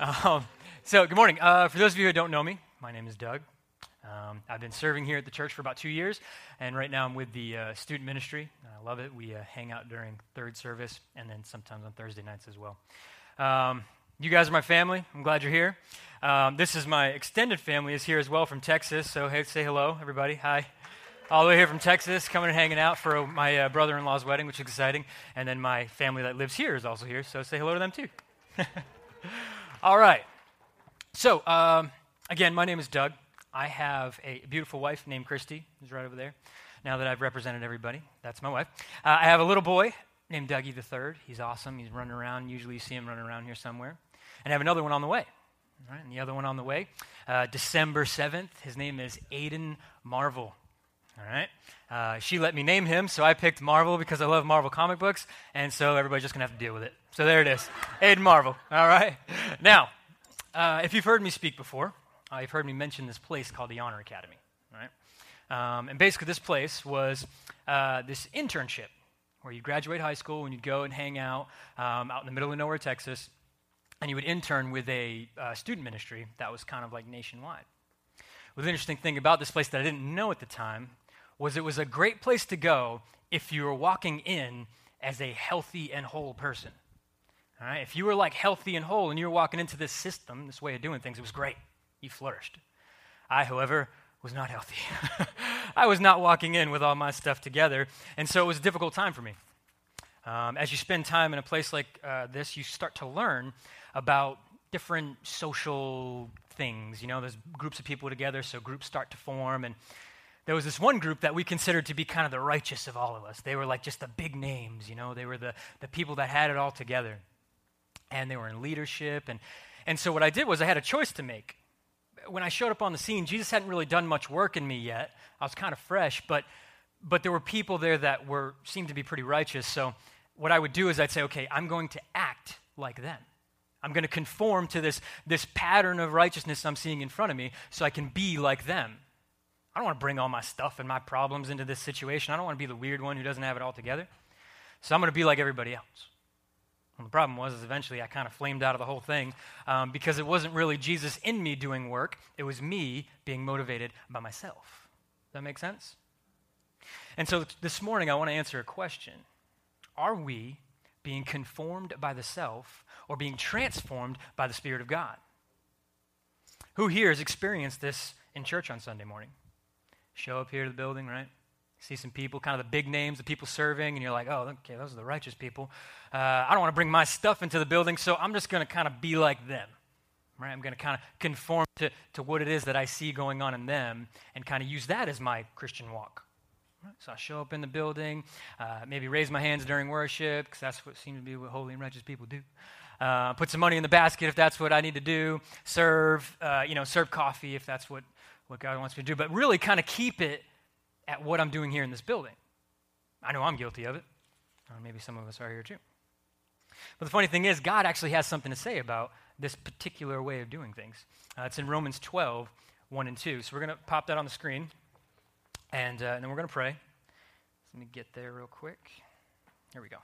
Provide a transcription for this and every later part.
Um, so, good morning. Uh, for those of you who don't know me, my name is Doug. Um, I've been serving here at the church for about two years, and right now I'm with the uh, student ministry. I love it. We uh, hang out during third service and then sometimes on Thursday nights as well. Um, you guys are my family. I'm glad you're here. Um, this is my extended family is here as well from Texas. So, hey, say hello, everybody. Hi. All the way here from Texas, coming and hanging out for my uh, brother in law's wedding, which is exciting. And then my family that lives here is also here. So, say hello to them too. All right. So, um, again, my name is Doug. I have a beautiful wife named Christy, who's right over there. Now that I've represented everybody, that's my wife. Uh, I have a little boy named Dougie the third. He's awesome. He's running around. Usually you see him running around here somewhere. And I have another one on the way. And the other one on the way, uh, December 7th. His name is Aiden Marvel. All right. Uh, she let me name him, so I picked Marvel because I love Marvel comic books, and so everybody's just going to have to deal with it. So there it is. Aiden Marvel. All right. Now, uh, if you've heard me speak before, uh, you've heard me mention this place called the Honor Academy. All right. Um, and basically, this place was uh, this internship where you graduate high school and you'd go and hang out um, out in the middle of nowhere, Texas, and you would intern with a uh, student ministry that was kind of like nationwide. Well, the interesting thing about this place that I didn't know at the time was it was a great place to go if you were walking in as a healthy and whole person. All right? If you were like healthy and whole and you were walking into this system, this way of doing things, it was great. You flourished. I, however, was not healthy. I was not walking in with all my stuff together, and so it was a difficult time for me. Um, as you spend time in a place like uh, this, you start to learn about different social things. You know, there's groups of people together, so groups start to form, and there was this one group that we considered to be kind of the righteous of all of us. They were like just the big names, you know, they were the, the people that had it all together. And they were in leadership. And, and so what I did was I had a choice to make. When I showed up on the scene, Jesus hadn't really done much work in me yet. I was kind of fresh, but, but there were people there that were, seemed to be pretty righteous. So what I would do is I'd say, okay, I'm going to act like them. I'm going to conform to this, this pattern of righteousness I'm seeing in front of me so I can be like them. I don't want to bring all my stuff and my problems into this situation. I don't want to be the weird one who doesn't have it all together. So I'm going to be like everybody else. And the problem was, is eventually I kind of flamed out of the whole thing um, because it wasn't really Jesus in me doing work. It was me being motivated by myself. Does that make sense? And so this morning I want to answer a question Are we being conformed by the self or being transformed by the Spirit of God? Who here has experienced this in church on Sunday morning? Show up here to the building, right? See some people, kind of the big names, the people serving, and you're like, oh, okay, those are the righteous people. Uh, I don't want to bring my stuff into the building, so I'm just going to kind of be like them, right? I'm going to kind of conform to, to what it is that I see going on in them and kind of use that as my Christian walk. So I show up in the building, uh, maybe raise my hands during worship, because that's what seems to be what holy and righteous people do. Uh, put some money in the basket if that's what I need to do. Serve, uh, you know, serve coffee if that's what what God wants me to do, but really kind of keep it at what I'm doing here in this building. I know I'm guilty of it. Or maybe some of us are here too. But the funny thing is, God actually has something to say about this particular way of doing things. Uh, it's in Romans 12, 1 and 2. So we're going to pop that on the screen, and, uh, and then we're going to pray. Let me get there real quick. Here we go.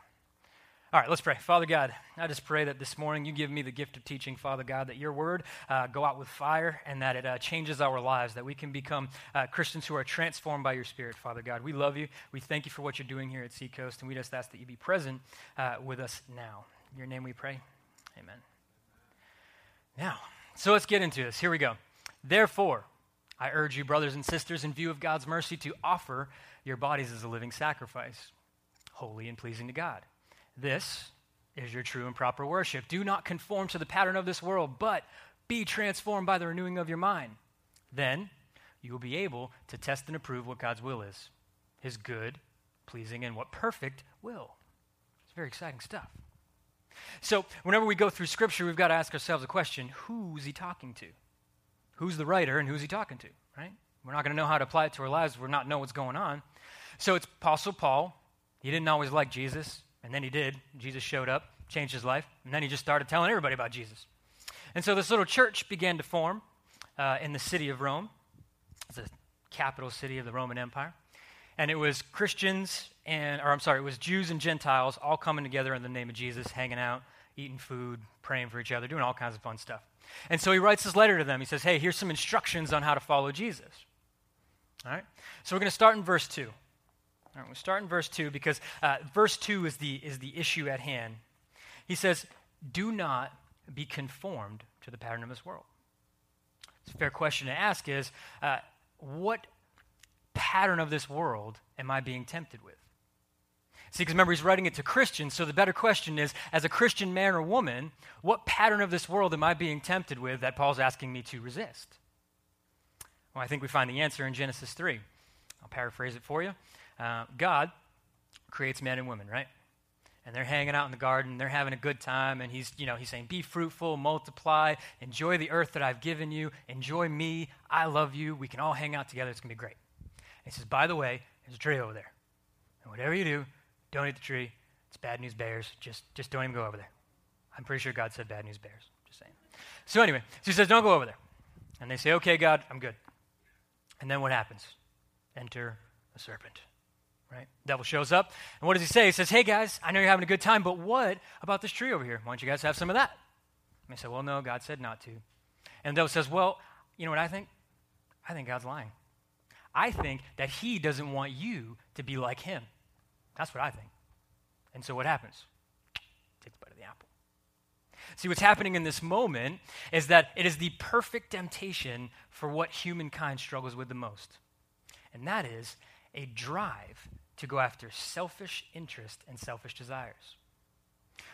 All right, let's pray. Father God, I just pray that this morning you give me the gift of teaching, Father God, that your word uh, go out with fire and that it uh, changes our lives, that we can become uh, Christians who are transformed by your Spirit, Father God. We love you. We thank you for what you're doing here at Seacoast, and we just ask that you be present uh, with us now. In your name we pray. Amen. Now, so let's get into this. Here we go. Therefore, I urge you, brothers and sisters, in view of God's mercy, to offer your bodies as a living sacrifice, holy and pleasing to God. This is your true and proper worship. Do not conform to the pattern of this world, but be transformed by the renewing of your mind. Then you will be able to test and approve what God's will is his good, pleasing, and what perfect will. It's very exciting stuff. So, whenever we go through Scripture, we've got to ask ourselves a question who's he talking to? Who's the writer and who's he talking to, right? We're not going to know how to apply it to our lives. We're not know what's going on. So, it's Apostle Paul. He didn't always like Jesus, and then he did. Jesus showed up, changed his life, and then he just started telling everybody about Jesus. And so, this little church began to form uh, in the city of Rome. It's the capital city of the Roman Empire. And it was Christians and, or I'm sorry, it was Jews and Gentiles all coming together in the name of Jesus, hanging out, eating food, praying for each other, doing all kinds of fun stuff. And so he writes this letter to them. He says, Hey, here's some instructions on how to follow Jesus. All right? So we're going to start in verse 2. All right, we'll start in verse 2 because uh, verse 2 is the, is the issue at hand. He says, Do not be conformed to the pattern of this world. It's a fair question to ask is, uh, what pattern of this world am I being tempted with? See, because remember, he's writing it to Christians, so the better question is as a Christian man or woman, what pattern of this world am I being tempted with that Paul's asking me to resist? Well, I think we find the answer in Genesis 3. I'll paraphrase it for you. Uh, God creates men and women, right? And they're hanging out in the garden, they're having a good time, and he's, you know, he's saying, Be fruitful, multiply, enjoy the earth that I've given you, enjoy me, I love you, we can all hang out together, it's gonna be great. He says, By the way, there's a tree over there. And whatever you do, don't eat the tree. It's bad news bears. Just, just don't even go over there. I'm pretty sure God said bad news bears. Just saying. So anyway, so he says, Don't go over there. And they say, Okay, God, I'm good. And then what happens? Enter a serpent. Right? Devil shows up, and what does he say? He says, Hey guys, I know you're having a good time, but what about this tree over here? Why don't you guys have some of that? And they say, Well, no, God said not to. And the devil says, Well, you know what I think? I think God's lying. I think that he doesn't want you to be like him. That's what I think. And so what happens? Take the bite of the apple. See, what's happening in this moment is that it is the perfect temptation for what humankind struggles with the most. And that is a drive to go after selfish interest and selfish desires.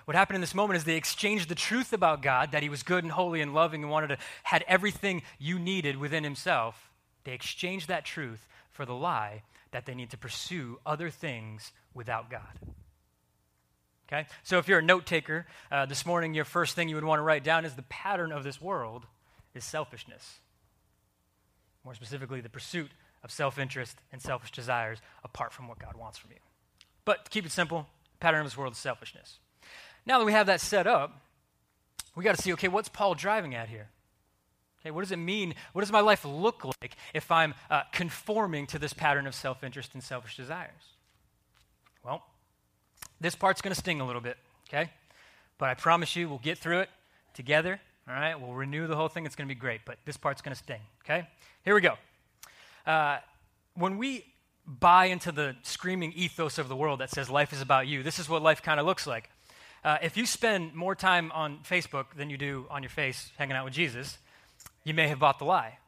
What happened in this moment is they exchanged the truth about God, that he was good and holy and loving and wanted to had everything you needed within himself, they exchanged that truth for the lie that they need to pursue other things without God. Okay? So if you're a note taker, uh, this morning your first thing you would want to write down is the pattern of this world is selfishness. More specifically, the pursuit of self interest and selfish desires apart from what God wants from you. But to keep it simple, pattern of this world is selfishness. Now that we have that set up, we got to see okay, what's Paul driving at here? Okay, what does it mean? What does my life look like if I'm uh, conforming to this pattern of self interest and selfish desires? Well, this part's going to sting a little bit, okay? But I promise you, we'll get through it together, all right? We'll renew the whole thing. It's going to be great, but this part's going to sting, okay? Here we go. Uh, when we buy into the screaming ethos of the world that says life is about you, this is what life kind of looks like. Uh, if you spend more time on Facebook than you do on your face hanging out with Jesus, you may have bought the lie.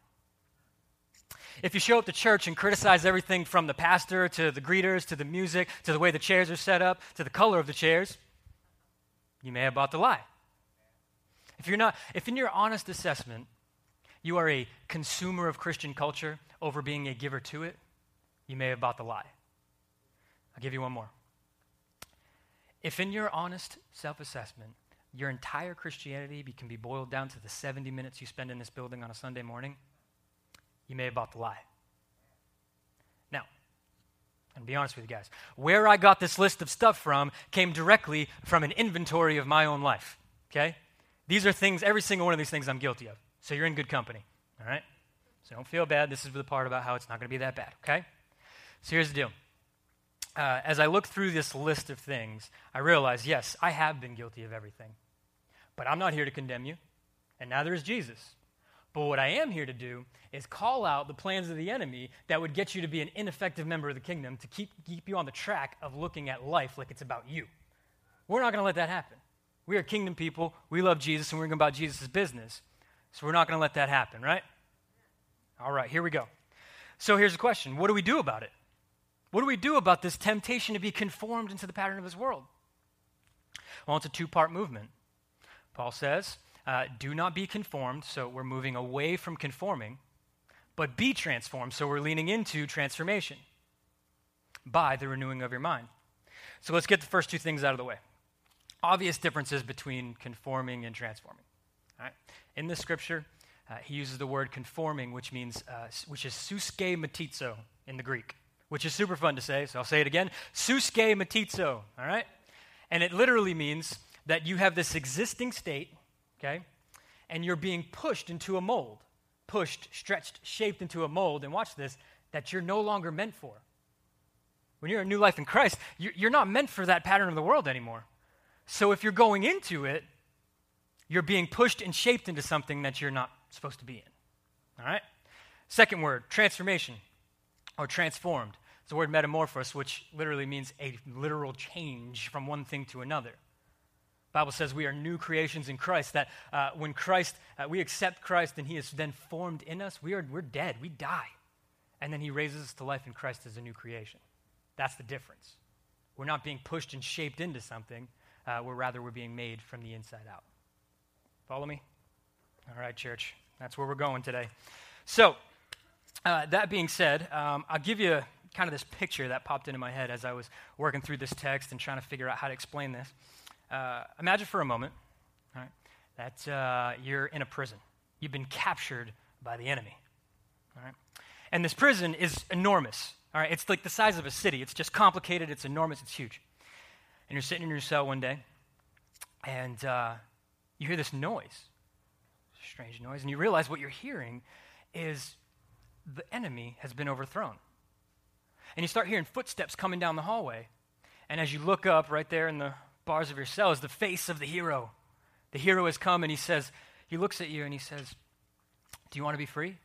If you show up to church and criticize everything from the pastor to the greeters to the music to the way the chairs are set up to the color of the chairs, you may have bought the lie. If you're not, if in your honest assessment you are a consumer of Christian culture over being a giver to it, you may have bought the lie. I'll give you one more. If in your honest self assessment your entire Christianity can be boiled down to the 70 minutes you spend in this building on a Sunday morning, you may have bought the lie. Now, and be honest with you guys, where I got this list of stuff from came directly from an inventory of my own life. Okay? These are things, every single one of these things I'm guilty of. So you're in good company. All right? So don't feel bad. This is the part about how it's not going to be that bad. Okay? So here's the deal uh, as I look through this list of things, I realize, yes, I have been guilty of everything. But I'm not here to condemn you, and neither is Jesus. But what I am here to do is call out the plans of the enemy that would get you to be an ineffective member of the kingdom, to keep, keep you on the track of looking at life like it's about you. We're not going to let that happen. We are kingdom people. We love Jesus, and we're about Jesus' business. So we're not going to let that happen, right? All right, here we go. So here's the question What do we do about it? What do we do about this temptation to be conformed into the pattern of this world? Well, it's a two part movement. Paul says, uh, do not be conformed, so we're moving away from conforming, but be transformed, so we're leaning into transformation by the renewing of your mind. So let's get the first two things out of the way. obvious differences between conforming and transforming. Right? In this scripture, uh, he uses the word conforming, which means, uh, which is suschematizo in the Greek, which is super fun to say, so I'll say it again. Suschematizo, all right? And it literally means that you have this existing state, okay, and you're being pushed into a mold, pushed, stretched, shaped into a mold, and watch this, that you're no longer meant for. When you're a new life in Christ, you're not meant for that pattern of the world anymore. So if you're going into it, you're being pushed and shaped into something that you're not supposed to be in. All right? Second word, transformation or transformed. It's the word metamorphos, which literally means a literal change from one thing to another. Bible says we are new creations in Christ, that uh, when Christ, uh, we accept Christ and he is then formed in us, we are, we're dead, we die. And then he raises us to life in Christ as a new creation. That's the difference. We're not being pushed and shaped into something, uh, we're rather we're being made from the inside out. Follow me? All right, church. That's where we're going today. So, uh, that being said, um, I'll give you kind of this picture that popped into my head as I was working through this text and trying to figure out how to explain this. Uh, imagine for a moment right, that uh, you're in a prison. You've been captured by the enemy. All right? And this prison is enormous. All right? It's like the size of a city. It's just complicated, it's enormous, it's huge and you're sitting in your cell one day, and uh, you hear this noise, strange noise, and you realize what you're hearing is the enemy has been overthrown. And you start hearing footsteps coming down the hallway. And as you look up right there in the bars of your cell is the face of the hero. The hero has come and he says, he looks at you and he says, Do you want to be free?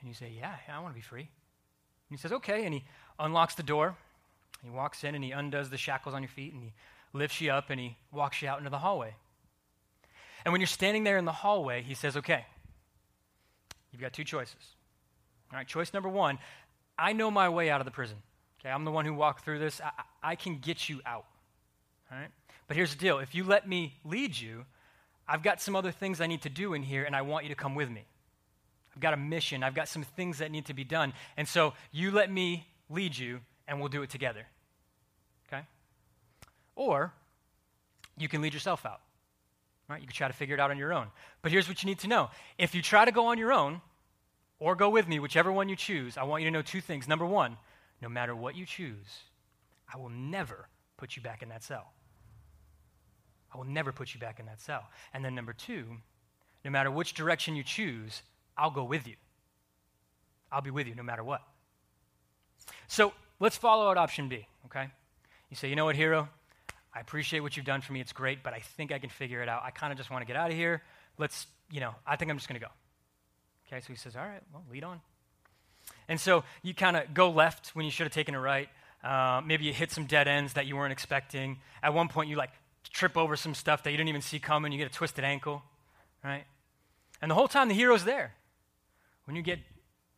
And you say, Yeah, yeah I want to be free. And he says, Okay. And he unlocks the door he walks in and he undoes the shackles on your feet and he lifts you up and he walks you out into the hallway. And when you're standing there in the hallway, he says, Okay, you've got two choices. All right, choice number one I know my way out of the prison. Okay, I'm the one who walked through this. I, I can get you out. All right? But here's the deal if you let me lead you, I've got some other things I need to do in here, and I want you to come with me. I've got a mission, I've got some things that need to be done. And so you let me lead you, and we'll do it together. Okay? Or you can lead yourself out. Right? You can try to figure it out on your own. But here's what you need to know. If you try to go on your own, or go with me, whichever one you choose, I want you to know two things. Number one, no matter what you choose, I will never put you back in that cell. I will never put you back in that cell. And then number two, no matter which direction you choose, I'll go with you. I'll be with you no matter what. So let's follow out option B, okay? You say, you know what, hero? I appreciate what you've done for me. It's great, but I think I can figure it out. I kind of just want to get out of here. Let's, you know, I think I'm just going to go. Okay, so he says, all right, well, lead on. And so you kind of go left when you should have taken a right. Uh, maybe you hit some dead ends that you weren't expecting. At one point, you like trip over some stuff that you didn't even see coming. You get a twisted ankle, right? And the whole time, the hero's there. When you get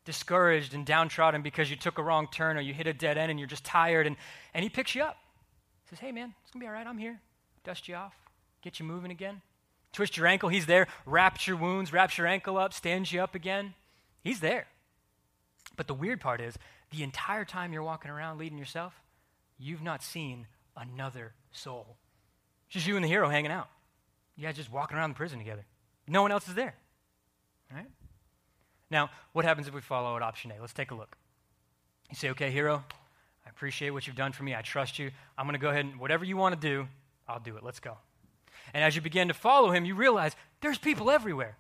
discouraged and downtrodden because you took a wrong turn or you hit a dead end and you're just tired, and, and he picks you up says, Hey, man, it's going to be all right. I'm here. Dust you off, get you moving again. Twist your ankle. He's there. Wraps your wounds, wraps your ankle up, stands you up again. He's there. But the weird part is, the entire time you're walking around leading yourself, you've not seen another soul. It's just you and the hero hanging out. You guys just walking around the prison together. No one else is there. All right? Now, what happens if we follow at option A? Let's take a look. You say, okay, hero, appreciate what you've done for me. I trust you. I'm going to go ahead and whatever you want to do, I'll do it. Let's go. And as you begin to follow him, you realize there's people everywhere.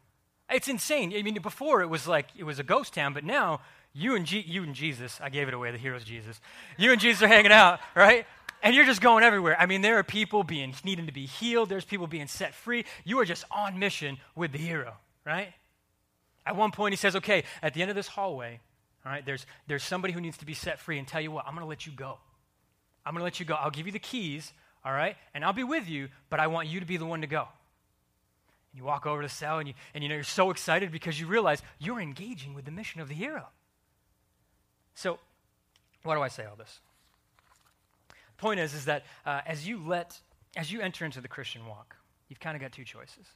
It's insane. I mean, before it was like it was a ghost town, but now you and, you and Jesus, I gave it away, the hero's Jesus. You and Jesus are hanging out, right? And you're just going everywhere. I mean, there are people being needing to be healed, there's people being set free. You are just on mission with the hero, right? At one point, he says, Okay, at the end of this hallway, all right, there's, there's somebody who needs to be set free. And tell you what, I'm going to let you go. I'm going to let you go. I'll give you the keys, all right, and I'll be with you, but I want you to be the one to go. And you walk over to the cell, and you, and you know, you're so excited because you realize you're engaging with the mission of the hero. So, why do I say all this? The point is, is that uh, as you let, as you enter into the Christian walk, you've kind of got two choices.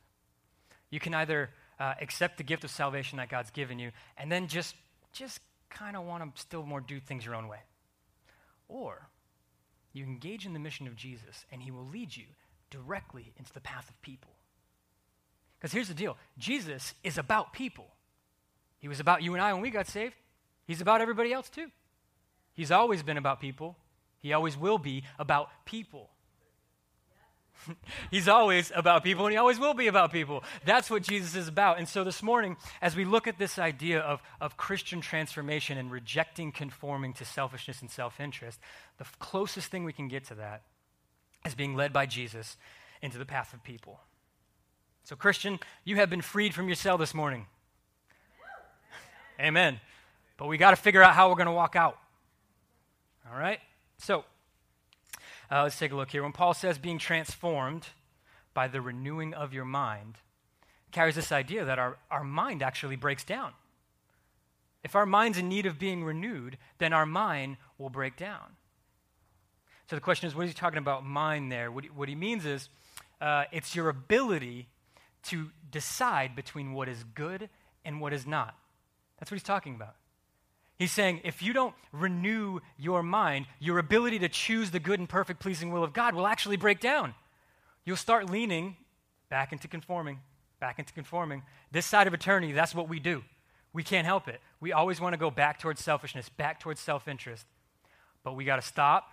You can either uh, accept the gift of salvation that God's given you, and then just, just kind of want to still more do things your own way. Or you engage in the mission of Jesus and he will lead you directly into the path of people. Because here's the deal Jesus is about people. He was about you and I when we got saved. He's about everybody else too. He's always been about people. He always will be about people. He's always about people, and he always will be about people. That's what Jesus is about. And so this morning, as we look at this idea of, of Christian transformation and rejecting conforming to selfishness and self interest, the closest thing we can get to that is being led by Jesus into the path of people. So, Christian, you have been freed from your cell this morning. Amen. But we got to figure out how we're going to walk out. All right? So, uh, let's take a look here. When Paul says being transformed by the renewing of your mind, carries this idea that our, our mind actually breaks down. If our mind's in need of being renewed, then our mind will break down. So the question is, what is he talking about mind there? What he, what he means is, uh, it's your ability to decide between what is good and what is not. That's what he's talking about. He's saying if you don't renew your mind, your ability to choose the good and perfect, pleasing will of God will actually break down. You'll start leaning back into conforming, back into conforming. This side of eternity, that's what we do. We can't help it. We always want to go back towards selfishness, back towards self interest. But we got to stop,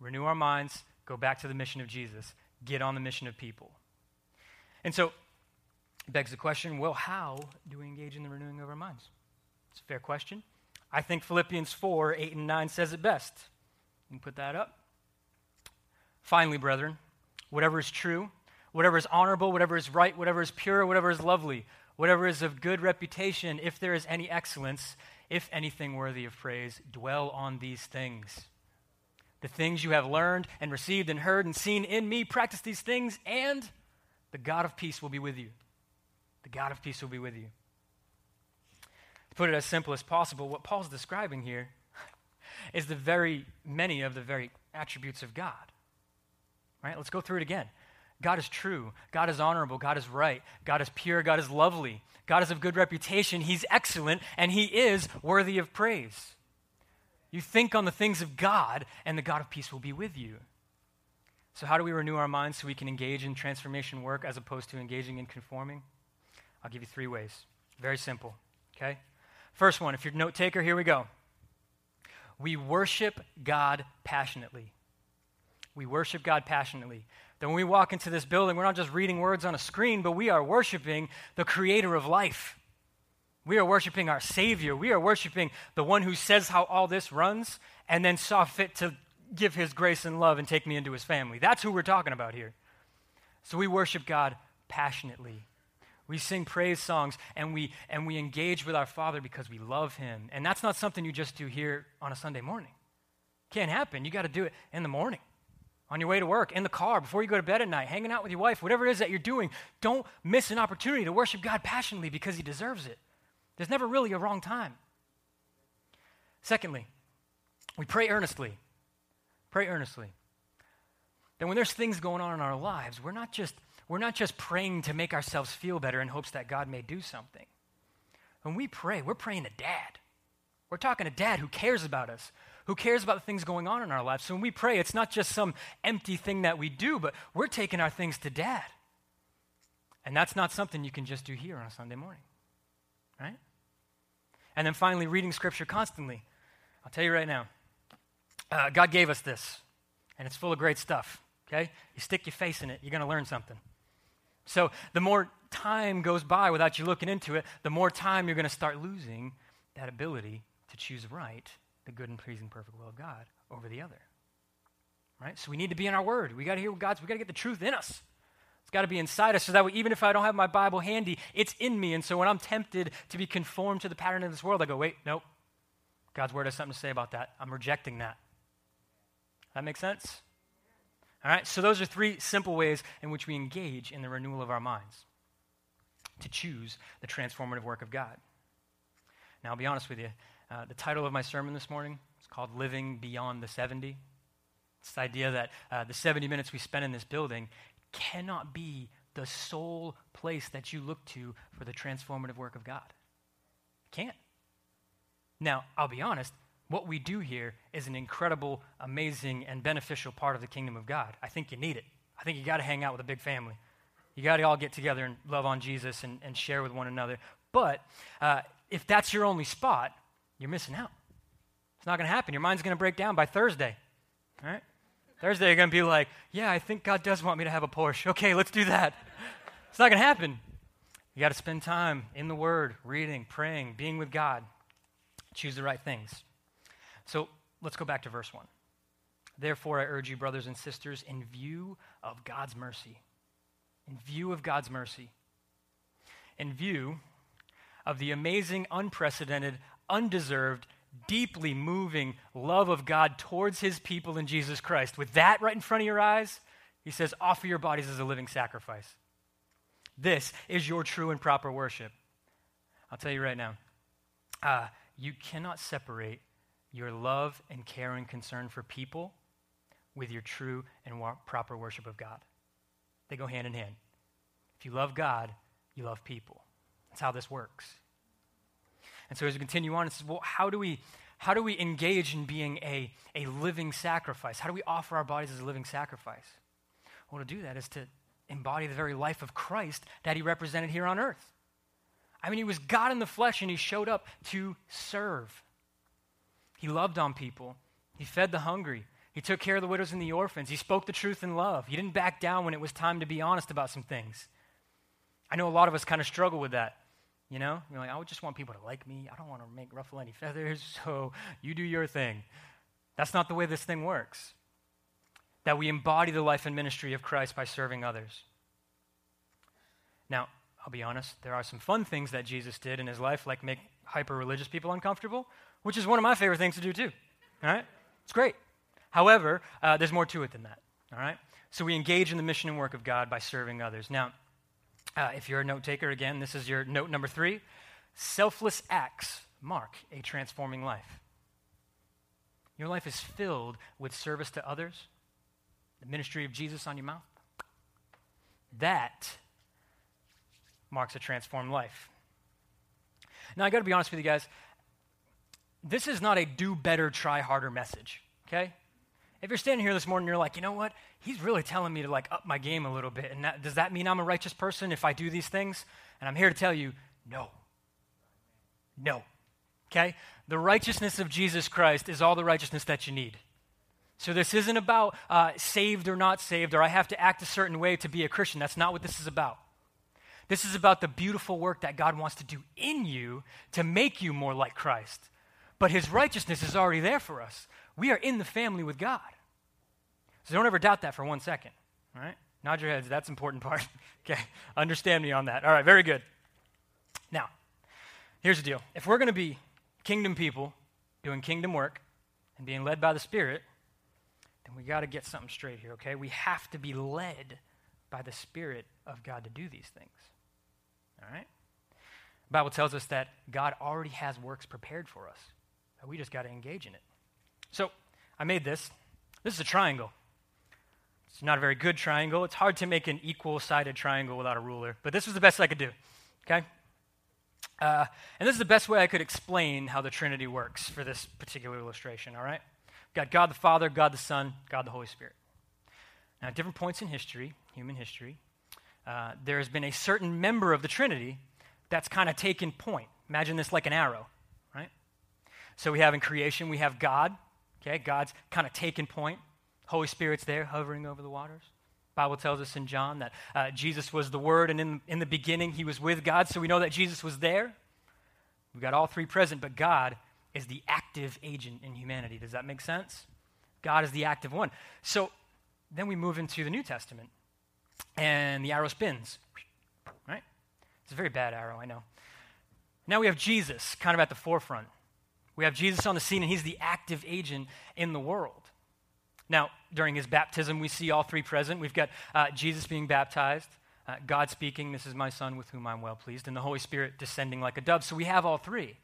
renew our minds, go back to the mission of Jesus, get on the mission of people. And so, begs the question well, how do we engage in the renewing of our minds? It's a fair question. I think Philippians 4 8 and 9 says it best. You can put that up. Finally, brethren, whatever is true, whatever is honorable, whatever is right, whatever is pure, whatever is lovely, whatever is of good reputation, if there is any excellence, if anything worthy of praise, dwell on these things. The things you have learned and received and heard and seen in me, practice these things, and the God of peace will be with you. The God of peace will be with you. To put it as simple as possible, what Paul's describing here is the very many of the very attributes of God. Right? Let's go through it again. God is true. God is honorable. God is right. God is pure. God is lovely. God is of good reputation. He's excellent, and He is worthy of praise. You think on the things of God, and the God of peace will be with you. So, how do we renew our minds so we can engage in transformation work as opposed to engaging in conforming? I'll give you three ways. Very simple. Okay? First one, if you're a note taker, here we go. We worship God passionately. We worship God passionately. Then when we walk into this building, we're not just reading words on a screen, but we are worshiping the creator of life. We are worshiping our Savior. We are worshiping the one who says how all this runs and then saw fit to give his grace and love and take me into his family. That's who we're talking about here. So we worship God passionately. We sing praise songs and we, and we engage with our Father because we love Him. And that's not something you just do here on a Sunday morning. Can't happen. You got to do it in the morning, on your way to work, in the car, before you go to bed at night, hanging out with your wife, whatever it is that you're doing. Don't miss an opportunity to worship God passionately because He deserves it. There's never really a wrong time. Secondly, we pray earnestly. Pray earnestly. Then, when there's things going on in our lives, we're not just we're not just praying to make ourselves feel better in hopes that God may do something. When we pray, we're praying to dad. We're talking to dad who cares about us, who cares about the things going on in our lives. So when we pray, it's not just some empty thing that we do, but we're taking our things to dad. And that's not something you can just do here on a Sunday morning, right? And then finally, reading scripture constantly. I'll tell you right now, uh, God gave us this, and it's full of great stuff, okay? You stick your face in it, you're going to learn something. So the more time goes by without you looking into it, the more time you're going to start losing that ability to choose right, the good and pleasing, perfect will of God over the other. Right? So we need to be in our word. We got to hear God's, we got to get the truth in us. It's got to be inside us so that way, even if I don't have my Bible handy, it's in me. And so when I'm tempted to be conformed to the pattern of this world, I go, wait, nope. God's word has something to say about that. I'm rejecting that. That makes sense? All right, so those are three simple ways in which we engage in the renewal of our minds to choose the transformative work of God. Now, I'll be honest with you. Uh, the title of my sermon this morning is called Living Beyond the 70. It's the idea that uh, the 70 minutes we spend in this building cannot be the sole place that you look to for the transformative work of God. It can't. Now, I'll be honest, what we do here is an incredible, amazing, and beneficial part of the kingdom of God. I think you need it. I think you got to hang out with a big family. You got to all get together and love on Jesus and, and share with one another. But uh, if that's your only spot, you're missing out. It's not going to happen. Your mind's going to break down by Thursday. All right? Thursday, you're going to be like, yeah, I think God does want me to have a Porsche. Okay, let's do that. It's not going to happen. You got to spend time in the Word, reading, praying, being with God. Choose the right things. So let's go back to verse 1. Therefore, I urge you, brothers and sisters, in view of God's mercy, in view of God's mercy, in view of the amazing, unprecedented, undeserved, deeply moving love of God towards his people in Jesus Christ, with that right in front of your eyes, he says, offer your bodies as a living sacrifice. This is your true and proper worship. I'll tell you right now, uh, you cannot separate your love and care and concern for people with your true and wa- proper worship of God. They go hand in hand. If you love God, you love people. That's how this works. And so as we continue on, it says, well, how do we, how do we engage in being a, a living sacrifice? How do we offer our bodies as a living sacrifice? Well, to do that is to embody the very life of Christ that he represented here on earth. I mean, he was God in the flesh and he showed up to serve. He loved on people, he fed the hungry, he took care of the widows and the orphans, he spoke the truth in love. He didn't back down when it was time to be honest about some things. I know a lot of us kind of struggle with that. You know, you're like, I just want people to like me. I don't want to make ruffle any feathers, so you do your thing. That's not the way this thing works. That we embody the life and ministry of Christ by serving others. Now, I'll be honest, there are some fun things that Jesus did in his life, like make hyper religious people uncomfortable, which is one of my favorite things to do, too. All right? It's great. However, uh, there's more to it than that. All right? So we engage in the mission and work of God by serving others. Now, uh, if you're a note taker, again, this is your note number three. Selfless acts mark a transforming life. Your life is filled with service to others, the ministry of Jesus on your mouth. That marks a transformed life. Now, I got to be honest with you guys. This is not a do better, try harder message, okay? If you're standing here this morning, you're like, you know what? He's really telling me to like up my game a little bit. And that, does that mean I'm a righteous person if I do these things? And I'm here to tell you, no. No. Okay? The righteousness of Jesus Christ is all the righteousness that you need. So this isn't about uh, saved or not saved, or I have to act a certain way to be a Christian. That's not what this is about. This is about the beautiful work that God wants to do in you to make you more like Christ. But his righteousness is already there for us. We are in the family with God. So don't ever doubt that for one second. All right? Nod your heads. That's important part. okay. Understand me on that. All right. Very good. Now, here's the deal. If we're going to be kingdom people doing kingdom work and being led by the Spirit, then we got to get something straight here, okay? We have to be led by the Spirit of God to do these things. All right? The Bible tells us that God already has works prepared for us. We just got to engage in it. So I made this. This is a triangle. It's not a very good triangle. It's hard to make an equal sided triangle without a ruler, but this was the best I could do. Okay? Uh, and this is the best way I could explain how the Trinity works for this particular illustration, all right? We've got God the Father, God the Son, God the Holy Spirit. Now, at different points in history, human history, uh, there has been a certain member of the Trinity that's kind of taken point. Imagine this like an arrow, right? So we have in creation, we have God, Okay, God's kind of taken point. Holy Spirit's there hovering over the waters. Bible tells us in John that uh, Jesus was the Word, and in, in the beginning, he was with God, so we know that Jesus was there. We've got all three present, but God is the active agent in humanity. Does that make sense? God is the active one. So then we move into the New Testament, and the arrow spins, right? It's a very bad arrow, I know. Now we have Jesus kind of at the forefront. We have Jesus on the scene, and he's the active agent in the world. Now, during his baptism, we see all three present. We've got uh, Jesus being baptized, uh, God speaking, This is my Son with whom I'm well pleased, and the Holy Spirit descending like a dove. So we have all three.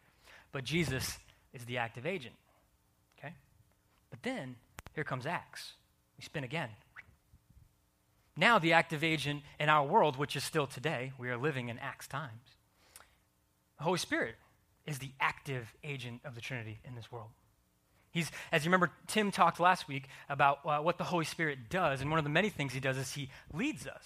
But Jesus is the active agent. Okay? But then, here comes Acts. We spin again. Now, the active agent in our world, which is still today, we are living in Acts times, the Holy Spirit is the active agent of the Trinity in this world. He's, as you remember, Tim talked last week about uh, what the Holy Spirit does, and one of the many things he does is he leads us.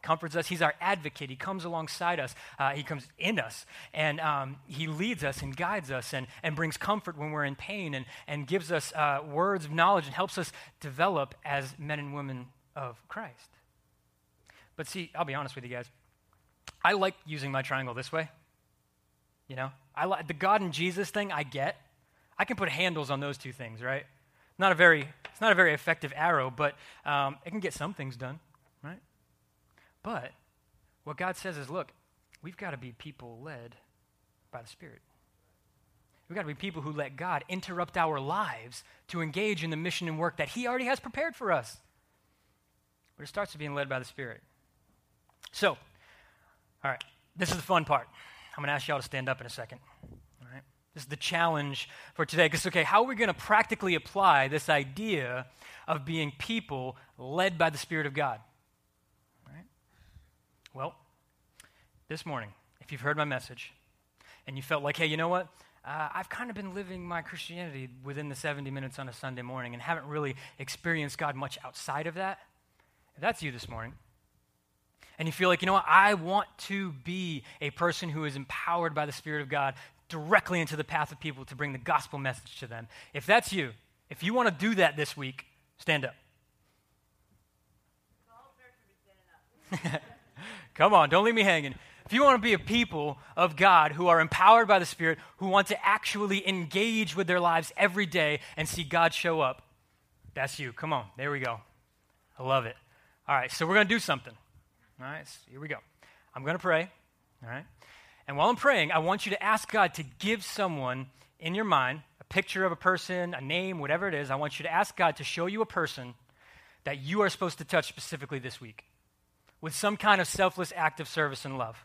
Comforts us. He's our advocate. He comes alongside us. Uh, he comes in us, and um, he leads us and guides us and, and brings comfort when we're in pain and, and gives us uh, words of knowledge and helps us develop as men and women of Christ. But see, I'll be honest with you guys. I like using my triangle this way. You know, I like the God and Jesus thing. I get. I can put handles on those two things, right? Not a very, it's not a very effective arrow, but um, it can get some things done, right? But what God says is, look, we've got to be people led by the Spirit. We've got to be people who let God interrupt our lives to engage in the mission and work that He already has prepared for us. But it starts with being led by the Spirit. So, all right, this is the fun part. I'm going to ask y'all to stand up in a second. All right? This is the challenge for today. Because, okay, how are we going to practically apply this idea of being people led by the Spirit of God? All right? Well, this morning, if you've heard my message and you felt like, hey, you know what? Uh, I've kind of been living my Christianity within the 70 minutes on a Sunday morning and haven't really experienced God much outside of that. If that's you this morning, and you feel like, you know what, I want to be a person who is empowered by the Spirit of God directly into the path of people to bring the gospel message to them. If that's you, if you want to do that this week, stand up. Come on, don't leave me hanging. If you want to be a people of God who are empowered by the Spirit, who want to actually engage with their lives every day and see God show up, that's you. Come on, there we go. I love it. All right, so we're going to do something. All right, so here we go. I'm going to pray. All right. And while I'm praying, I want you to ask God to give someone in your mind a picture of a person, a name, whatever it is. I want you to ask God to show you a person that you are supposed to touch specifically this week with some kind of selfless act of service and love.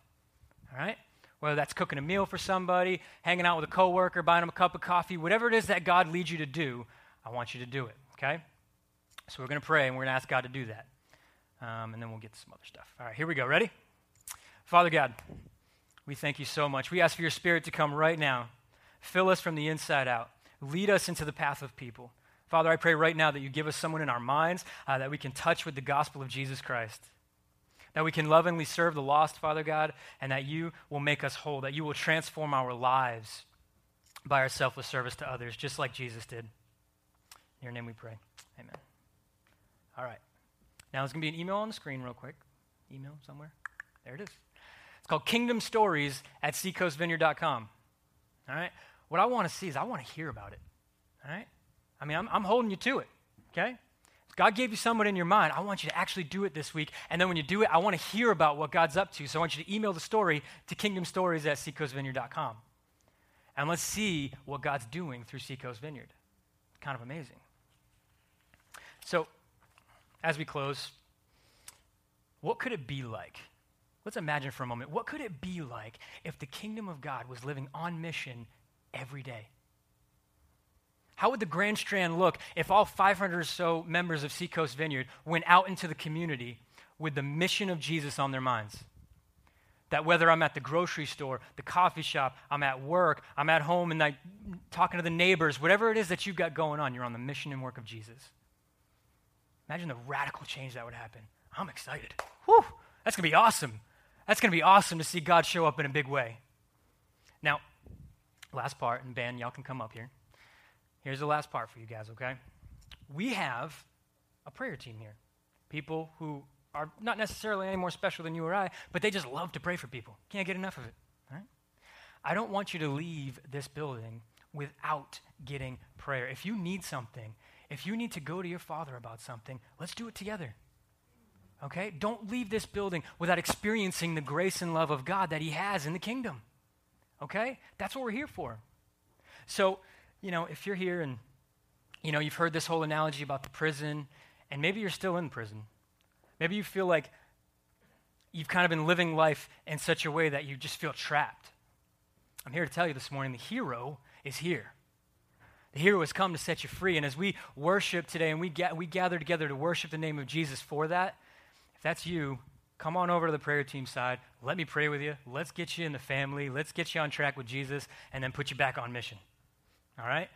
All right? Whether that's cooking a meal for somebody, hanging out with a coworker, buying them a cup of coffee, whatever it is that God leads you to do, I want you to do it. Okay? So we're going to pray and we're going to ask God to do that. Um, and then we'll get to some other stuff. All right, here we go. Ready? Father God, we thank you so much. We ask for your spirit to come right now, fill us from the inside out, lead us into the path of people. Father, I pray right now that you give us someone in our minds uh, that we can touch with the gospel of Jesus Christ. That we can lovingly serve the lost, Father God, and that you will make us whole, that you will transform our lives by our selfless service to others, just like Jesus did. In your name we pray. Amen. All right. Now, there's going to be an email on the screen, real quick. Email somewhere. There it is. It's called Kingdom Stories at seacoastvineyard.com. All right? What I want to see is I want to hear about it. All right? I mean, I'm, I'm holding you to it. Okay? God gave you someone in your mind, I want you to actually do it this week. And then when you do it, I want to hear about what God's up to. So I want you to email the story to kingdomstories at seacoastvineyard.com. And let's see what God's doing through Seacoast Vineyard. Kind of amazing. So, as we close, what could it be like? Let's imagine for a moment. What could it be like if the kingdom of God was living on mission every day? How would the Grand Strand look if all 500 or so members of Seacoast Vineyard went out into the community with the mission of Jesus on their minds? That whether I'm at the grocery store, the coffee shop, I'm at work, I'm at home and like talking to the neighbors, whatever it is that you've got going on, you're on the mission and work of Jesus. Imagine the radical change that would happen. I'm excited. Whew, that's going to be awesome. That's going to be awesome to see God show up in a big way. Now, last part, and Ben, y'all can come up here. Here's the last part for you guys, okay? We have a prayer team here. People who are not necessarily any more special than you or I, but they just love to pray for people. Can't get enough of it. Right? I don't want you to leave this building without getting prayer. If you need something, if you need to go to your father about something, let's do it together. Okay? Don't leave this building without experiencing the grace and love of God that He has in the kingdom. Okay? That's what we're here for. So, you know, if you're here and, you know, you've heard this whole analogy about the prison, and maybe you're still in prison. Maybe you feel like you've kind of been living life in such a way that you just feel trapped. I'm here to tell you this morning the hero is here. The hero has come to set you free. And as we worship today and we, ga- we gather together to worship the name of Jesus for that, if that's you, come on over to the prayer team side. Let me pray with you. Let's get you in the family. Let's get you on track with Jesus and then put you back on mission. All right?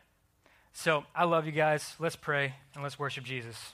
So I love you guys. Let's pray and let's worship Jesus.